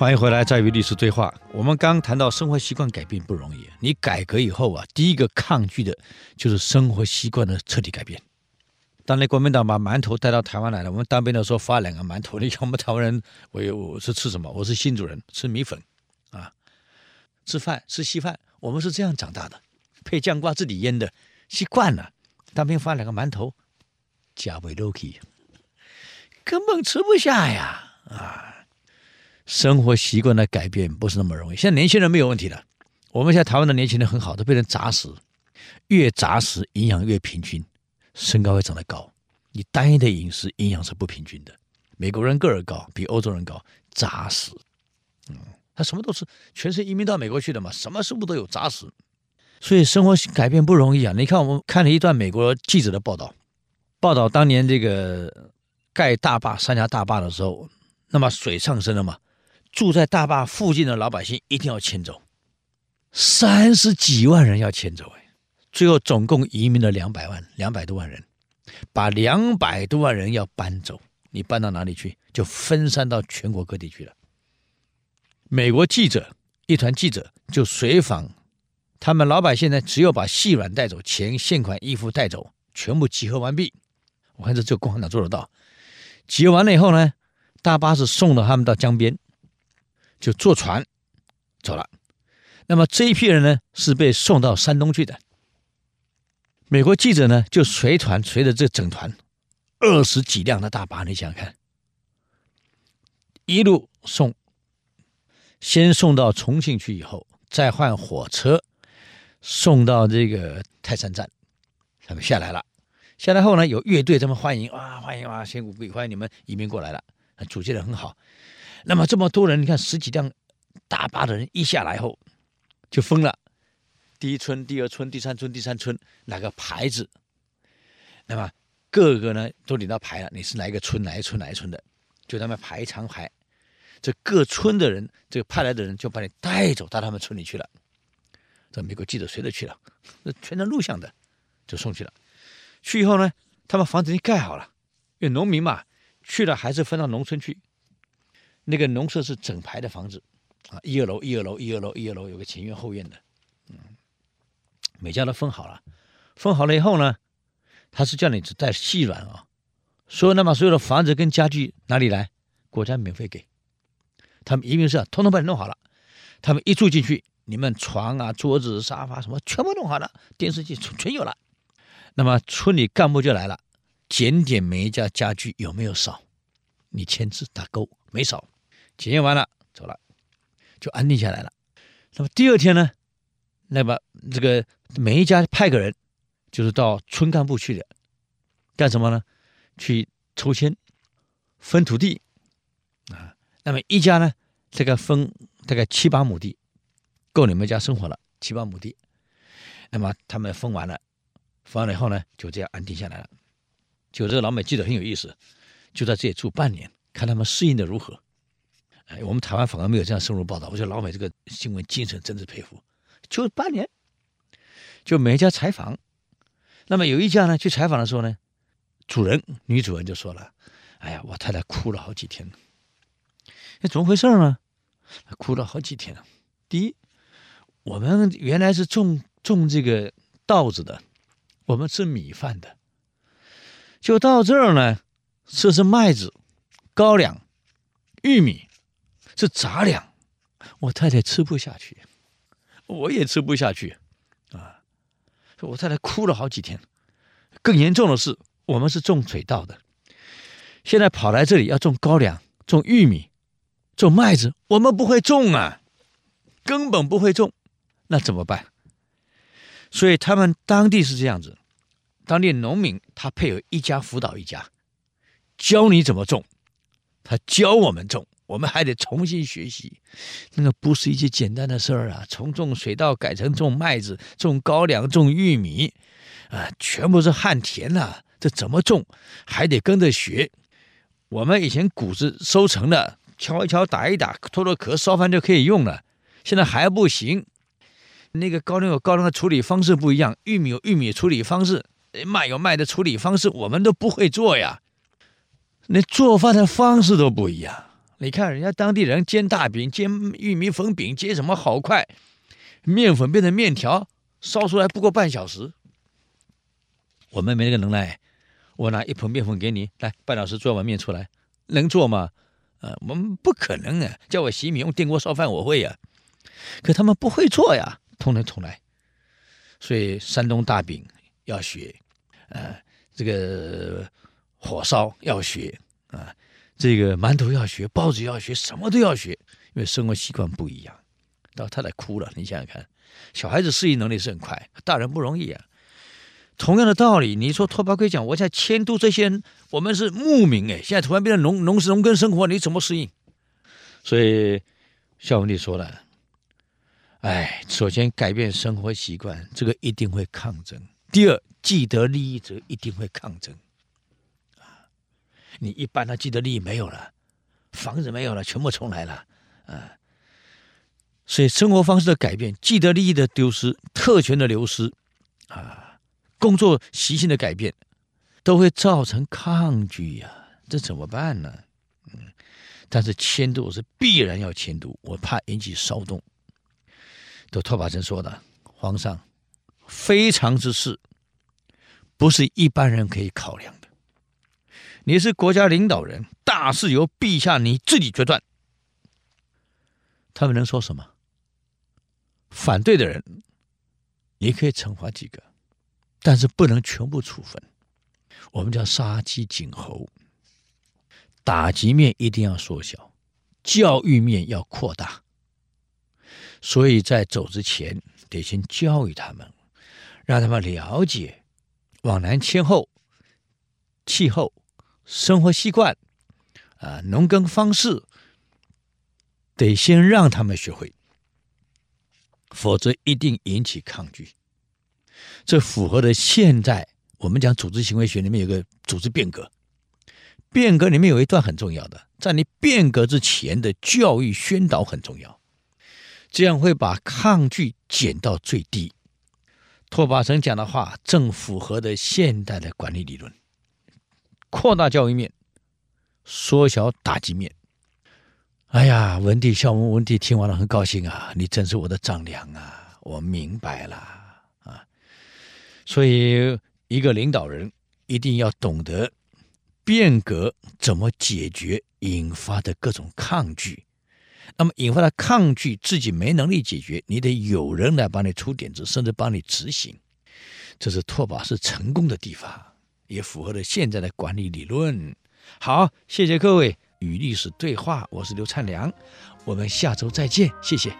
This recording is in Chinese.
欢迎回来，在与历史对话。我们刚谈到生活习惯改变不容易，你改革以后啊，第一个抗拒的就是生活习惯的彻底改变。当年国民党把馒头带到台湾来了，我们当兵的时候发两个馒头。你看我们台湾人，我我是吃什么？我是新主人，吃米粉啊，吃饭吃稀饭，我们是这样长大的，配酱瓜自己腌的，习惯了。当兵发两个馒头，加味肉皮，根本吃不下呀啊！生活习惯的改变不是那么容易。现在年轻人没有问题了。我们现在台湾的年轻人很好，都被人杂食，越杂食营养越平均，身高会长得高。你单一的饮食营养是不平均的。美国人个儿高，比欧洲人高，杂食。嗯，他什么都是，全是移民到美国去的嘛，什么食物都有杂食。所以生活改变不容易啊。你看，我们看了一段美国记者的报道，报道当年这个盖大坝三峡大坝的时候，那么水上升了嘛。住在大坝附近的老百姓一定要迁走，三十几万人要迁走，哎，最后总共移民了两百万，两百多万人，把两百多万人要搬走，你搬到哪里去？就分散到全国各地去了。美国记者一团记者就随访他们老百姓呢，只有把细软带走，钱、现款、衣服带走，全部集合完毕。我看这只有共产党做得到。集合完了以后呢，大巴士送到他们到江边。就坐船走了，那么这一批人呢，是被送到山东去的。美国记者呢就随团随着这整团二十几辆的大巴，你想想看，一路送，先送到重庆去，以后再换火车送到这个泰山站，他们下来了。下来后呢，有乐队这么欢迎啊，欢迎啊，先鼓励欢迎你们移民过来了，组织的很好。那么这么多人，你看十几辆大巴的人一下来后，就分了第一村、第二村、第三村、第三村哪个牌子，那么各个呢都领到牌了，你是哪一个村、哪一村、哪一村的，就他们排长排，这各村的人，这个派来的人就把你带走到他们村里去了。这美国记者随着去了，那全程录像的，就送去了。去以后呢，他们房子已经盖好了，因为农民嘛，去了还是分到农村去。那个农舍是整排的房子，啊，一二楼，一二楼，一二楼，一二楼，有个前院后院的，嗯，每家都分好了，分好了以后呢，他是叫你只带细软啊，说那么所有的房子跟家具哪里来？国家免费给，他们移民社通通把你弄好了，他们一住进去，你们床啊、桌子、沙发什么全部弄好了，电视机全有了，那么村里干部就来了，检点每一家家具有没有少，你签字打勾，没少。检验完了，走了，就安定下来了。那么第二天呢，那么这个每一家派个人，就是到村干部去的，干什么呢？去抽签分土地啊。那么一家呢，这个分大概七八亩地，够你们家生活了。七八亩地，那么他们分完了，分完了以后呢，就这样安定下来了。就这个老美记得很有意思，就在这里住半年，看他们适应的如何。哎，我们台湾反而没有这样深入报道。我觉得老美这个新闻精神真是佩服。就半年，就每一家采访。那么有一家呢，去采访的时候呢，主人女主人就说了：“哎呀，我太太哭了好几天了。那怎么回事呢？哭了好几天。第一，我们原来是种种这个稻子的，我们吃米饭的，就到这儿呢，这是麦子、高粱、玉米。”是杂粮，我太太吃不下去，我也吃不下去，啊，我太太哭了好几天。更严重的是，我们是种水稻的，现在跑来这里要种高粱、种玉米、种麦子，我们不会种啊，根本不会种，那怎么办？所以他们当地是这样子，当地农民他配合一家辅导一家，教你怎么种，他教我们种。我们还得重新学习，那个不是一件简单的事儿啊！从种水稻改成种麦子、种高粱、种玉米，啊，全部是旱田呐、这怎么种，还得跟着学。我们以前谷子收成了，敲一敲、打一打、脱脱壳、烧饭就可以用了。现在还不行，那个高粱有高粱的处理方式不一样，玉米有玉米处理方式，卖有卖的处理方式，我们都不会做呀。那做饭的方式都不一样。你看人家当地人煎大饼、煎玉米粉饼，煎什么好快，面粉变成面条，烧出来不过半小时。我们没那个能耐，我拿一盆面粉给你，来半小时做碗面出来，能做吗？啊，我们不可能啊！叫我洗米用电锅烧饭，我会呀，可他们不会做呀，从来从来。所以山东大饼要学，呃，这个火烧要学啊，这个馒头要学，包子要学，什么都要学，因为生活习惯不一样。到他在哭了，你想想看，小孩子适应能力是很快，大人不容易啊。同样的道理，你说拓跋圭讲，我在迁都这些，我们是牧民哎，现在突然变成农农农耕生活，你怎么适应？所以孝文帝说了，哎，首先改变生活习惯，这个一定会抗争；第二，既得利益者一定会抗争。啊，你一般的既得利益没有了，房子没有了，全部重来了啊。所以生活方式的改变，既得利益的丢失，特权的流失，啊。工作习性的改变，都会造成抗拒呀、这怎么办呢？嗯，但是迁都是必然要迁都，我怕引起骚动。都拓跋真说的，皇上，非常之事，不是一般人可以考量的。你是国家领导人，大事由陛下你自己决断。他们能说什么？反对的人，你可以惩罚几个。但是不能全部处分，我们叫杀鸡儆猴，打击面一定要缩小，教育面要扩大。所以在走之前，得先教育他们，让他们了解往南迁后、气候、生活习惯啊、农耕方式，得先让他们学会，否则一定引起抗拒。这符合的现在我们讲组织行为学里面有个组织变革，变革里面有一段很重要的，在你变革之前的教育宣导很重要，这样会把抗拒减到最低。拓跋成讲的话正符合的现代的管理理论，扩大教育面，缩小打击面。哎呀，文帝孝文文帝听完了很高兴啊，你真是我的丈量啊，我明白了啊。所以，一个领导人一定要懂得变革怎么解决引发的各种抗拒。那么，引发了抗拒自己没能力解决，你得有人来帮你出点子，甚至帮你执行。这是拓跋氏成功的地方，也符合了现在的管理理论。好，谢谢各位与历史对话，我是刘灿良，我们下周再见，谢谢。